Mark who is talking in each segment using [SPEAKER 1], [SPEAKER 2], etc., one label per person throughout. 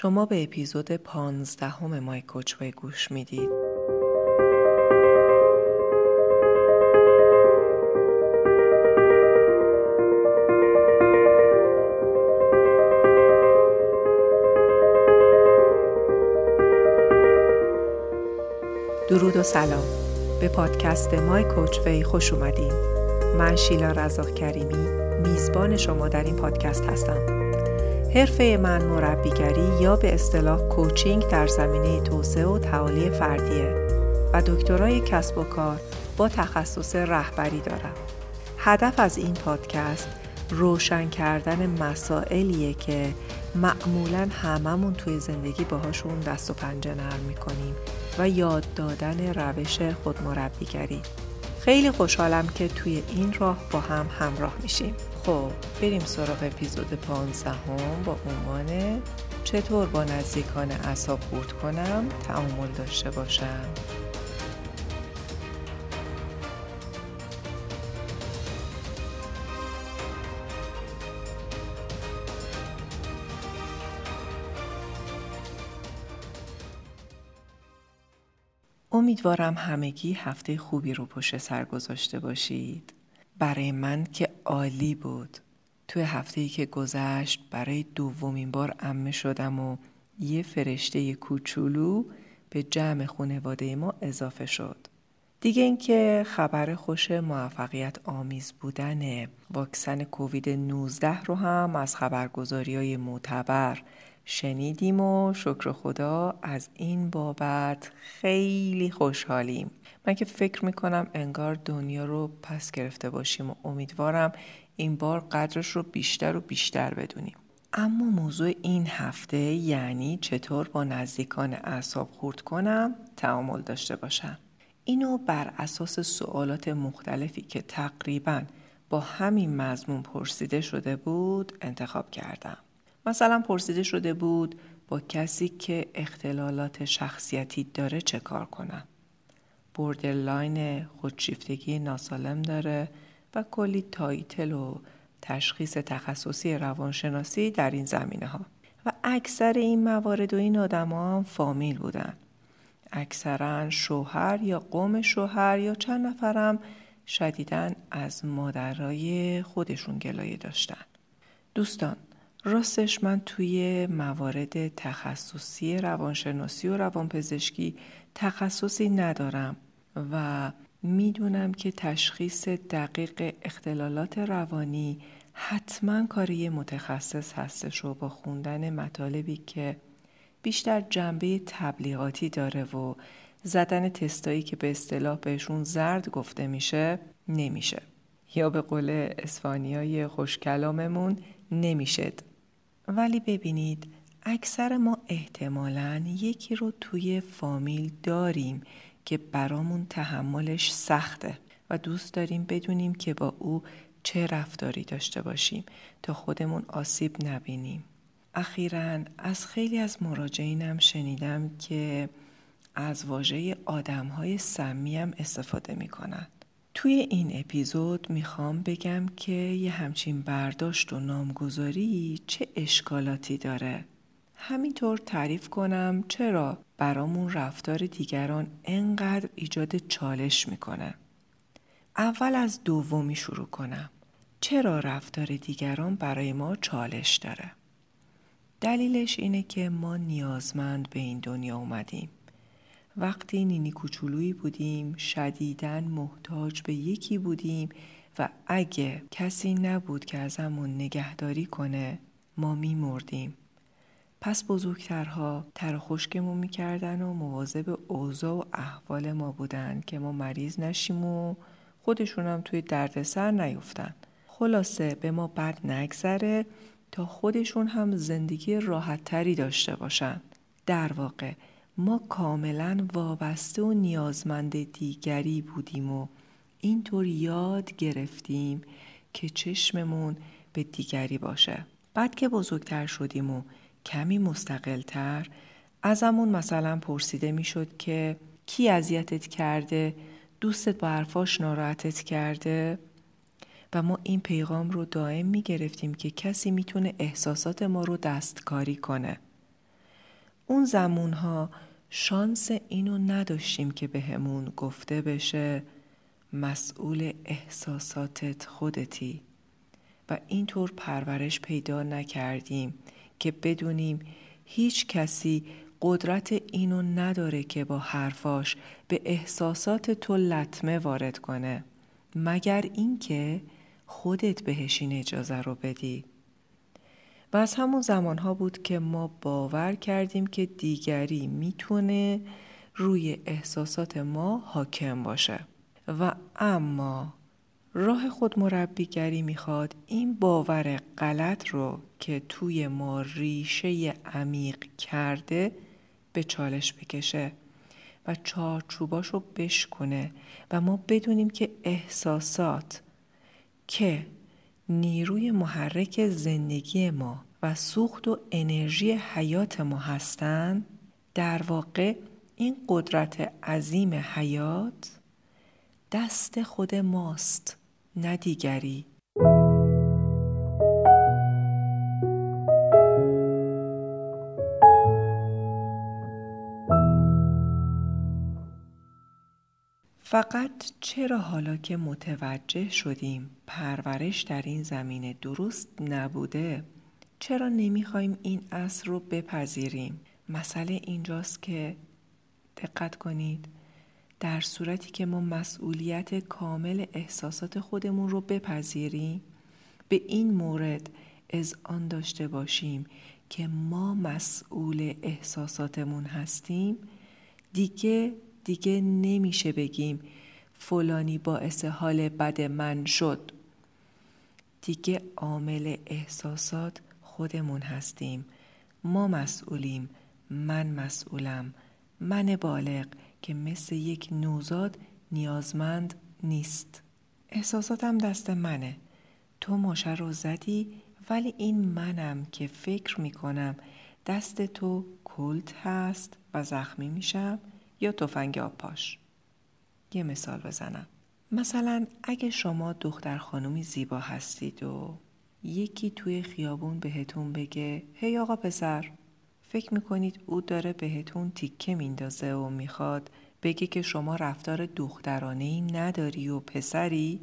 [SPEAKER 1] شما به اپیزود پانزدهم مای کوچوی گوش می‌دید. درود و سلام. به پادکست مای کوچوی خوش اومدین. من شیلا رزاق کریمی میزبان شما در این پادکست هستم. حرفه من مربیگری یا به اصطلاح کوچینگ در زمینه توسعه و تعالی فردیه و دکترای کسب و کار با تخصص رهبری دارم. هدف از این پادکست روشن کردن مسائلیه که معمولا هممون توی زندگی باهاشون دست و پنجه نرم می‌کنیم و یاد دادن روش خودمربیگری. خیلی خوشحالم که توی این راه با هم همراه میشیم. خب بریم سراغ اپیزود 15 هم با عنوان چطور با نزدیکان اصاب خورد کنم تعامل داشته باشم امیدوارم همگی هفته خوبی رو پشت سر گذاشته باشید. برای من که عالی بود. توی هفته ای که گذشت برای دومین بار امه شدم و یه فرشته کوچولو به جمع خانواده ما اضافه شد. دیگه اینکه خبر خوش موفقیت آمیز بودن واکسن کووید 19 رو هم از خبرگزاری های معتبر شنیدیم و شکر خدا از این بابت خیلی خوشحالیم. من که فکر می‌کنم انگار دنیا رو پس گرفته باشیم و امیدوارم این بار قدرش رو بیشتر و بیشتر بدونیم. اما موضوع این هفته یعنی چطور با نزدیکان اعصاب خورد کنم تعامل داشته باشم. اینو بر اساس سوالات مختلفی که تقریبا با همین مضمون پرسیده شده بود انتخاب کردم. مثلا پرسیده شده بود با کسی که اختلالات شخصیتی داره چه کار کنم. borderline خودشیفتگی ناسالم داره و کلی title و تشخیص تخصصی روانشناسی در این زمینه ها و اکثر این موارد و این آدم هم فامیل بودن. اکثرا شوهر یا قوم شوهر یا چند نفرم شدیدن از مادرای خودشون گلایه داشتن. دوستان راستش من توی موارد تخصصی روانشناسی و روانپزشکی تخصصی ندارم و می‌دونم که تشخیص دقیق اختلالات روانی حتما کاری متخصص هستش و با خوندن مطالبی که بیشتر جنبه تبلیغاتی داره و زدن تستایی که به اصطلاح بهشون زرد گفته میشه نمیشه. یا به قول اسفانیای خوشکلاممون نمی‌شد ولی ببینید اکثر ما احتمالا یکی رو توی فامیل داریم که برامون تحملش سخته و دوست داریم بدونیم که با او چه رفتاری داشته باشیم تا خودمون آسیب نبینیم. اخیرا از خیلی از مراجعینم شنیدم که از واژه آدم های سمی هم استفاده می‌کنن. توی این اپیزود می‌خوام بگم که یه همچین برداشت و نامگذاری چه اشکالاتی داره. همینطور تعریف کنم چرا برامون رفتار دیگران انقدر ایجاد چالش می‌کنه. اول از دومی شروع کنم. چرا رفتار دیگران برای ما چالش داره؟ دلیلش اینه که ما نیازمند به این دنیا اومدیم. وقتی نینی کوچولویی بودیم شدیدن محتاج به یکی بودیم و اگه کسی نبود که ازمون نگهداری کنه ما میمردیم. پس بزرگترها تر خشکمون می‌کردن و مواظب اوضاع و احوال ما بودن که ما مریض نشیم و خودشون هم توی دردسر نیفتن. خلاصه به ما بد نگذره تا خودشون هم زندگی راحتتری داشته باشن. در واقع ما کاملا وابسته و نیازمند دیگری بودیم و اینطور یاد گرفتیم که چشممون به دیگری باشه. بعد که بزرگتر شدیم و کمی مستقلتر ازمون مثلا پرسیده می‌شد که کی اذیتت کرده؟ دوستت با حرفاش ناراحتت کرده؟ و ما این پیغام رو دائم می گرفتیم که کسی می‌تونه احساسات ما رو دستکاری کنه. اون زمونها شانس اینو نداشتیم که بهمون به گفته بشه مسئول احساساتت خودتی. و اینطور پرورش پیدا نکردیم که بدونیم هیچ کسی قدرت اینو نداره که با حرفاش به احساسات تو لطمه وارد کنه مگر اینکه خودت بهش این اجازه رو بدی. و از همون زمانها بود که ما باور کردیم که دیگری می‌تونه روی احساسات ما حاکم باشه. و اما راه خود مربیگری می‌خواد این باور غلط رو که توی ما ریشه عمیق کرده به چالش بکشه و چارچوباش رو بشکنه و ما بدونیم که احساسات که نیروی محرک زندگی ما و سوخت و انرژی حیات ما هستند. در واقع این قدرت عظیم حیات دست خود ماست نه دیگری. فقط چرا حالا که متوجه شدیم پرورش در این زمینه درست نبوده چرا نمی‌خوایم این اصل رو بپذیریم؟ مسئله اینجاست که دقت کنید در صورتی که ما مسئولیت کامل احساسات خودمون رو بپذیریم به این مورد از آن داشته باشیم که ما مسئول احساساتمون هستیم دیگه دیگه نمیشه بگیم فلانی باعث حال بد من شد. دیگه عامل احساسات خودمون هستیم. ما مسئولیم من مسئولم. من بالغ که مثل یک نوزاد نیازمند نیست. احساساتم دست منه. تو ماشه رو زدی ولی این منم که فکر می‌کنم دست تو کلت هست و زخمی میشم. یا تفنگ آبپاش یه مثال بزنم. مثلا اگه شما دختر خانومی زیبا هستید و یکی توی خیابون بهتون بگه هی آقا پسر. فکر می‌کنید او داره بهتون تیکه میندازه و می‌خواد بگه که شما رفتار دخترانه ای نداری و پسری؟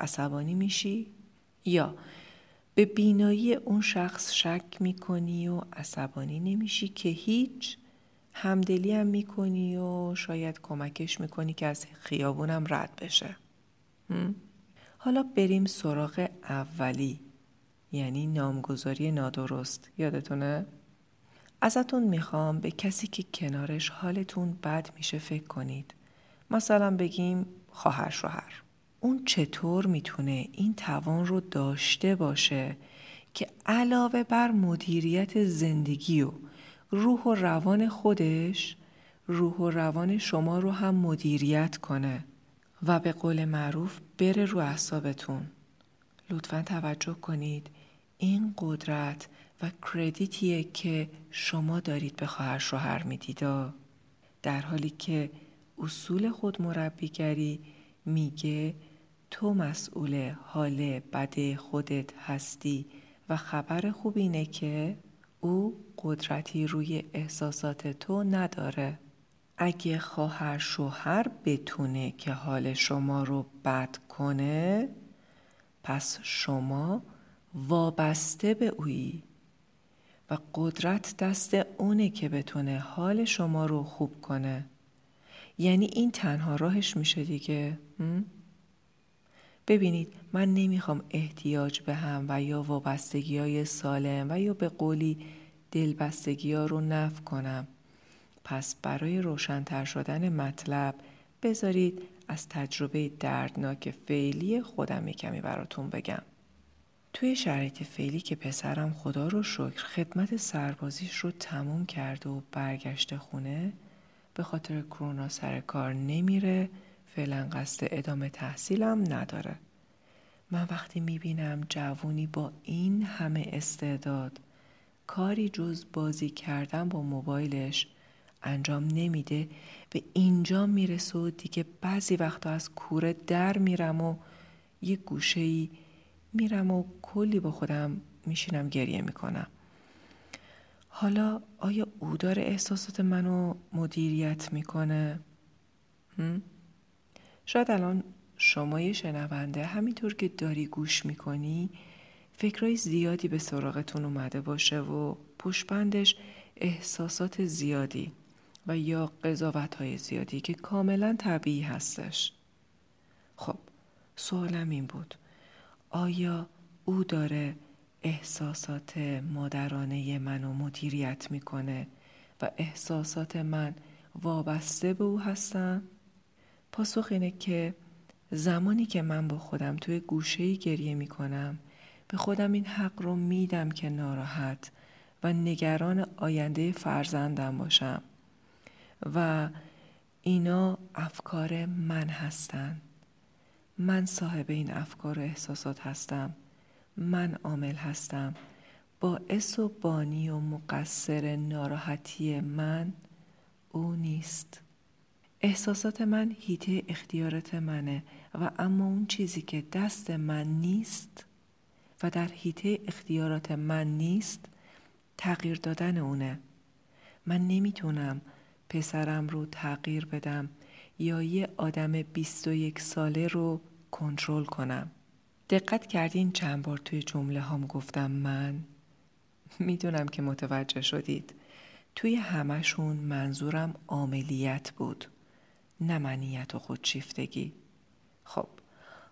[SPEAKER 1] عصبانی میشی؟ یا به بینایی اون شخص شک می‌کنی و عصبانی نمیشی که هیچ؟ همدلی هم می‌کنی و شاید کمکش می‌کنی که از خیابونم رد بشه. حالا بریم سراغ اولی یعنی نامگذاری نادرست. یادتونه؟ ازتون می‌خوام به کسی که کنارش حالتون بد میشه فکر کنید. مثلا بگیم خواهر شوهر. اون چطور می‌تونه این توان رو داشته باشه که علاوه بر مدیریت زندگی و روح و روان خودش روح و روان شما رو هم مدیریت کنه و به قول معروف بره رو اعصابتون. لطفا توجه کنید. این قدرت و کردیتیه که شما دارید به خواهر شوهر میدیدا در حالی که اصول خود مربیگری میگه تو مسئول حال بد خودت هستی و خبر خوب اینه که او قدرتی روی احساسات تو نداره. اگه خواهر شوهر بتونه که حال شما رو بد کنه پس شما وابسته به اویی. و قدرت دست اونه که بتونه حال شما رو خوب کنه. یعنی این تنها راهش میشه دیگه. ببینید من نمی‌خوام احتیاج به هم و یا وابستگی های سالم و یا به قولی دلبستگی ها رو نف کنم. پس برای روشنتر شدن مطلب بذارید از تجربه دردناک فعلی خودم کمی براتون بگم. توی شرایط فعلی که پسرم خدا رو شکر خدمت سربازیش رو تموم کرده و برگشته خونه به خاطر کرونا سر کار نمیره. فعلا قصد ادامه تحصیلم نداره. من وقتی می‌بینم جوونی با این همه استعداد کاری جز بازی کردن با موبایلش انجام نمیده به اینجا می‌رسه و دیگه بعضی وقتا از کوره در میرم و یه گوشه میرم و کلی با خودم میشینم گریه می‌کنم. حالا آیا او داره احساسات منو مدیریت می‌کنه؟ شاید الان شما یه شنونده همینطور که داری گوش می‌کنی فکرهای زیادی به سراغتون اومده باشه و پشپندش احساسات زیادی و یا قضاوت های زیادی که کاملا طبیعی هستش خب سوالم این بود آیا او داره احساسات مادرانه منو مدیریت می‌کنه و احساسات من وابسته به او هستن؟ پاسخ اینه که زمانی که من با خودم توی گوشهی گریه می‌کنم به خودم این حق رو میدم که ناراحت و نگران آینده فرزندم باشم و اینا افکار من هستن. من صاحب این افکار و احساسات هستم. من عامل هستم. باعث و بانی و مقصر ناراحتی من او نیست. احساسات من هیته اختیارات منه و اما اون چیزی که دست من نیست و در هیته اختیارات من نیست تغییر دادن اونه. من نمی‌تونم پسرم رو تغییر بدم یا یه آدم 21 ساله رو کنترل کنم. دقت کردین چند بار توی جمله هام گفتم من؟ می‌دونم که متوجه شدید. توی همشون منظورم عاملیت بود. نه منیت و خودشیفتگی. خب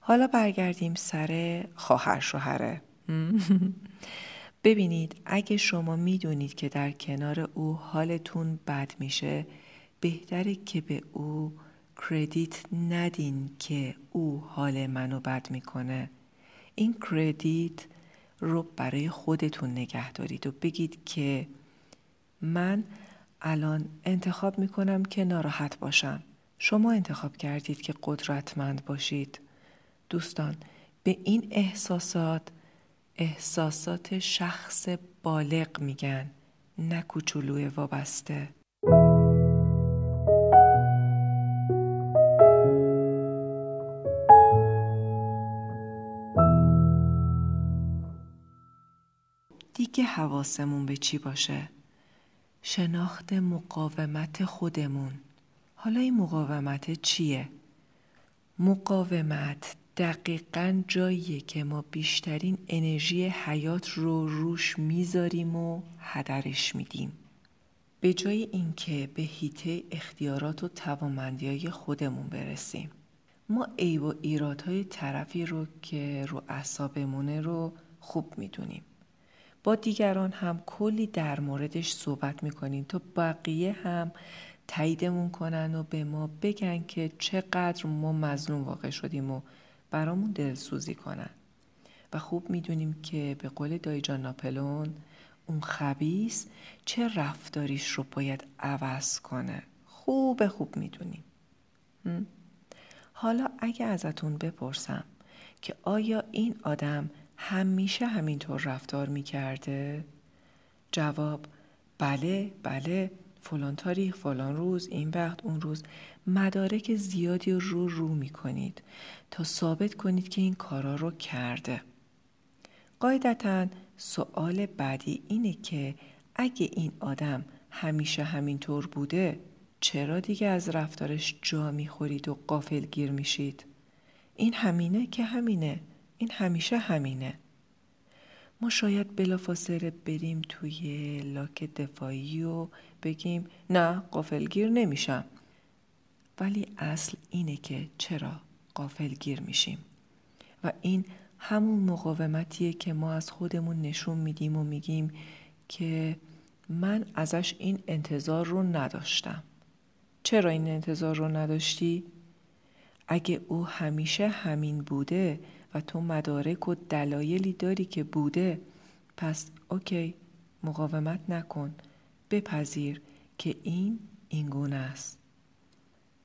[SPEAKER 1] حالا برگردیم سر خواهر شوهره. ببینید اگه شما می‌دونید که در کنار او حالتون بد میشه بهتره که به او کردیت ندین که او حال منو بد می‌کنه. این کردیت رو برای خودتون نگه دارید و بگید که من الان انتخاب می‌کنم که ناراحت باشم. شما انتخاب کردید که قدرتمند باشید. دوستان به این احساسات احساسات شخص بالغ میگن نه کوچولوی وابسته. دیگه حواسمون به چی باشه؟ شناخت مقاومت خودمون. حالا این مقاومت چیه؟ مقاومت دقیقا جاییه که ما بیشترین انرژی حیات رو روش می‌ذاریم و هدرش میدیم. به جای اینکه به هیته اختیارات و توانمندی های خودمون برسیم. ما عیب و ایرادهای طرفی رو که رو اعصابمونه رو خوب می‌دونیم. با دیگران هم کلی در موردش صحبت می‌کنیم تا بقیه هم تاییدمون کنن و به ما بگن که چقدر ما مظلوم واقع شدیم و برامون دلسوزی کنن. و خوب می‌دونیم که به قول دایجان ناپلون اون خبیس چه رفتاریش رو باید عوض کنه. خوب خوب می‌دونیم. حالا اگه ازتون بپرسم که آیا این آدم همیشه همینطور رفتار می‌کرده؟ جواب بله بله. فلان تاریخ فلان روز این وقت اون روز. مدارک زیادی رو رو می کنید تا ثابت کنید که این کارا رو کرده. قاعدتا سوال بعدی اینه که اگه این آدم همیشه همینطور بوده چرا دیگه از رفتارش جا می‌خورید و قافل گیر میشید؟ این همینه که همینه. این همیشه همینه. شاید بلافاصله بریم توی لاک دفاعی و بگیم نه قافلگیر نمیشم. ولی اصل اینه که چرا قافلگیر میشیم؟ و این همون مقاومتیه که ما از خودمون نشون میدیم و میگیم که من ازش این انتظار رو نداشتم. چرا این انتظار رو نداشتی؟ اگه او همیشه همین بوده و تو مدارک و دلایلی داری که بوده پس اوکی مقاومت نکن. بپذیر که این اینگونه است.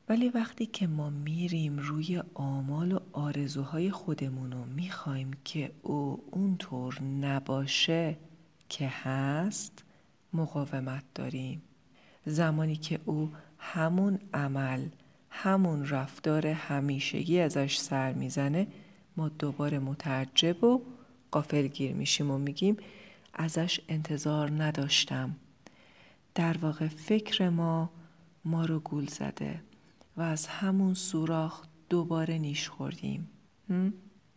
[SPEAKER 1] ولی وقتی که ما میریم روی آمال و آرزوهای خودمون و می‌خوایم که او اونطور نباشه که هست مقاومت داریم. زمانی که او همون عمل همون رفتار همیشگی ازش سر می‌زنه ما دوباره متعجب و قافلگیر میشیم و میگیم ازش انتظار نداشتم. در واقع فکر ما ما رو گول زده و از همون سوراخ دوباره نیش خوردیم.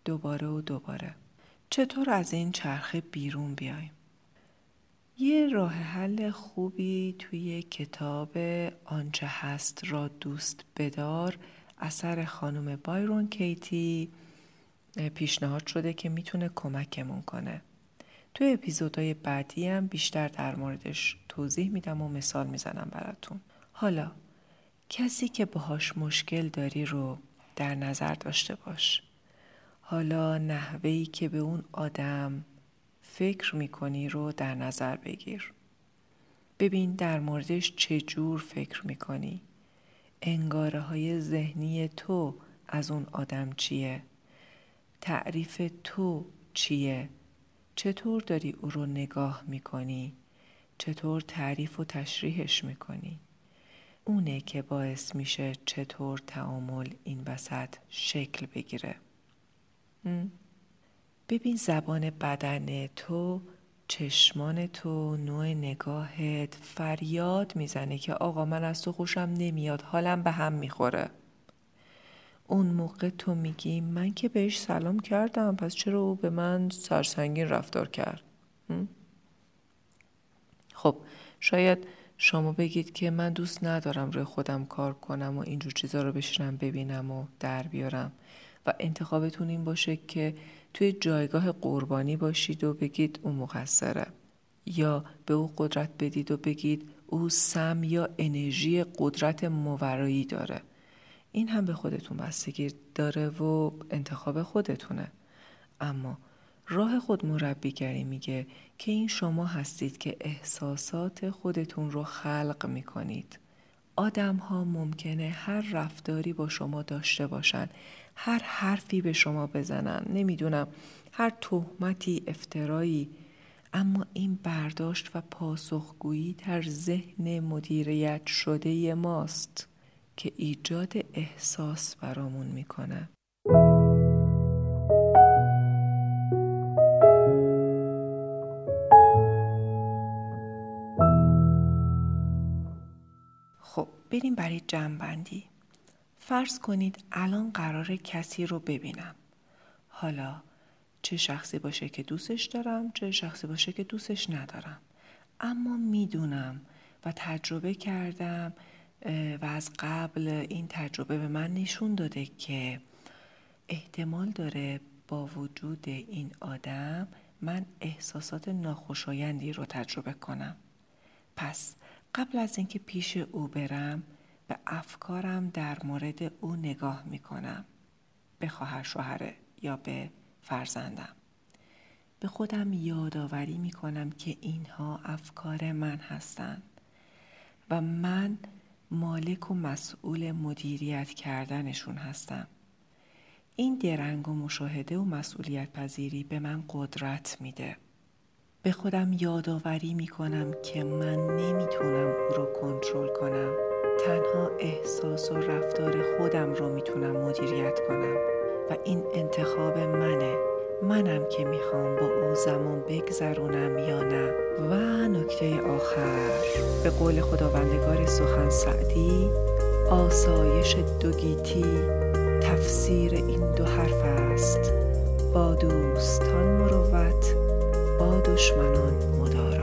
[SPEAKER 1] دوباره و دوباره. چطور از این چرخه بیرون بیایم؟ یه راه حل خوبی توی کتاب آنچه هست را دوست بدار اثر خانم بایرون کیتی پیشنهاد شده که می‌تونه کمکمون کنه. توی اپیزودهای بعدی هم بیشتر در موردش توضیح میدم و مثال می‌زنم براتون. حالا کسی که باهاش مشکل داری رو در نظر داشته باش. حالا نحوهی که به اون آدم فکر می‌کنی رو در نظر بگیر. ببین در موردش چجور فکر می‌کنی. انگاره های ذهنی تو از اون آدم چیه؟ تعریف تو چیه؟ چطور داری او رو نگاه می‌کنی؟ چطور تعریف و تشریحش می‌کنی؟ اونه که باعث میشه چطور تعامل این وسط شکل بگیره. ببین زبان بدن تو چشمان تو نوع نگاهت فریاد می‌زنه که آقا من از تو خوشم نمیاد حالم به هم می‌خوره. اون موقع تو میگی من که بهش سلام کردم پس چرا او به من سرسنگین رفتار کرد؟ خب شاید شما بگید که من دوست ندارم روی خودم کار کنم و اینجور چیزا رو بشنم ببینم و در بیارم. و انتخابتون این باشه که توی جایگاه قربانی باشید و بگید او مقصره. یا به او قدرت بدید و بگید او سم یا انرژی قدرت مورایی داره. این هم به خودتون بستگی داره و انتخاب خودتونه. اما راه خود مربیگری میگه که این شما هستید که احساسات خودتون رو خلق می‌کنید. آدم ها ممکنه هر رفتاری با شما داشته باشن هر حرفی به شما بزنن نمی‌دونم هر تهمتی افترایی. اما این برداشت و پاسخگویی در ذهن مدیریت شده ماست. که ایجاد احساس برامون می‌کنه. خب بریم برای جنبندی فرض کنید الان قرار کسی رو ببینم. حالا چه شخصی باشه که دوستش دارم چه شخصی باشه که دوستش ندارم. اما می‌دونم و تجربه کردم و از قبل این تجربه به من نشون داده که احتمال داره با وجود این آدم من احساسات ناخوشایندی رو تجربه کنم. پس قبل از اینکه پیش او برم به افکارم در مورد او نگاه می کنم به خواهر شوهره یا به فرزندم. به خودم یادآوری می کنم که اینها افکار من هستند و من مالک و مسئول مدیریت کردنشون هستم. این درنگ و مشاهده و مسئولیت پذیری به من قدرت میده. به خودم یادآوری می کنم که من نمی‌تونم او رو کنترل کنم. تنها احساس و رفتار خودم رو می‌تونم مدیریت کنم و این انتخاب منه. منم که می‌خوام با او زمان بگذرونم یا نه. و نکته آخر به قول خداوندگار سخن سعدی آسایش دوگیتی تفسیر این دو حرف است. با دوستان مروت با دشمنان مدارا.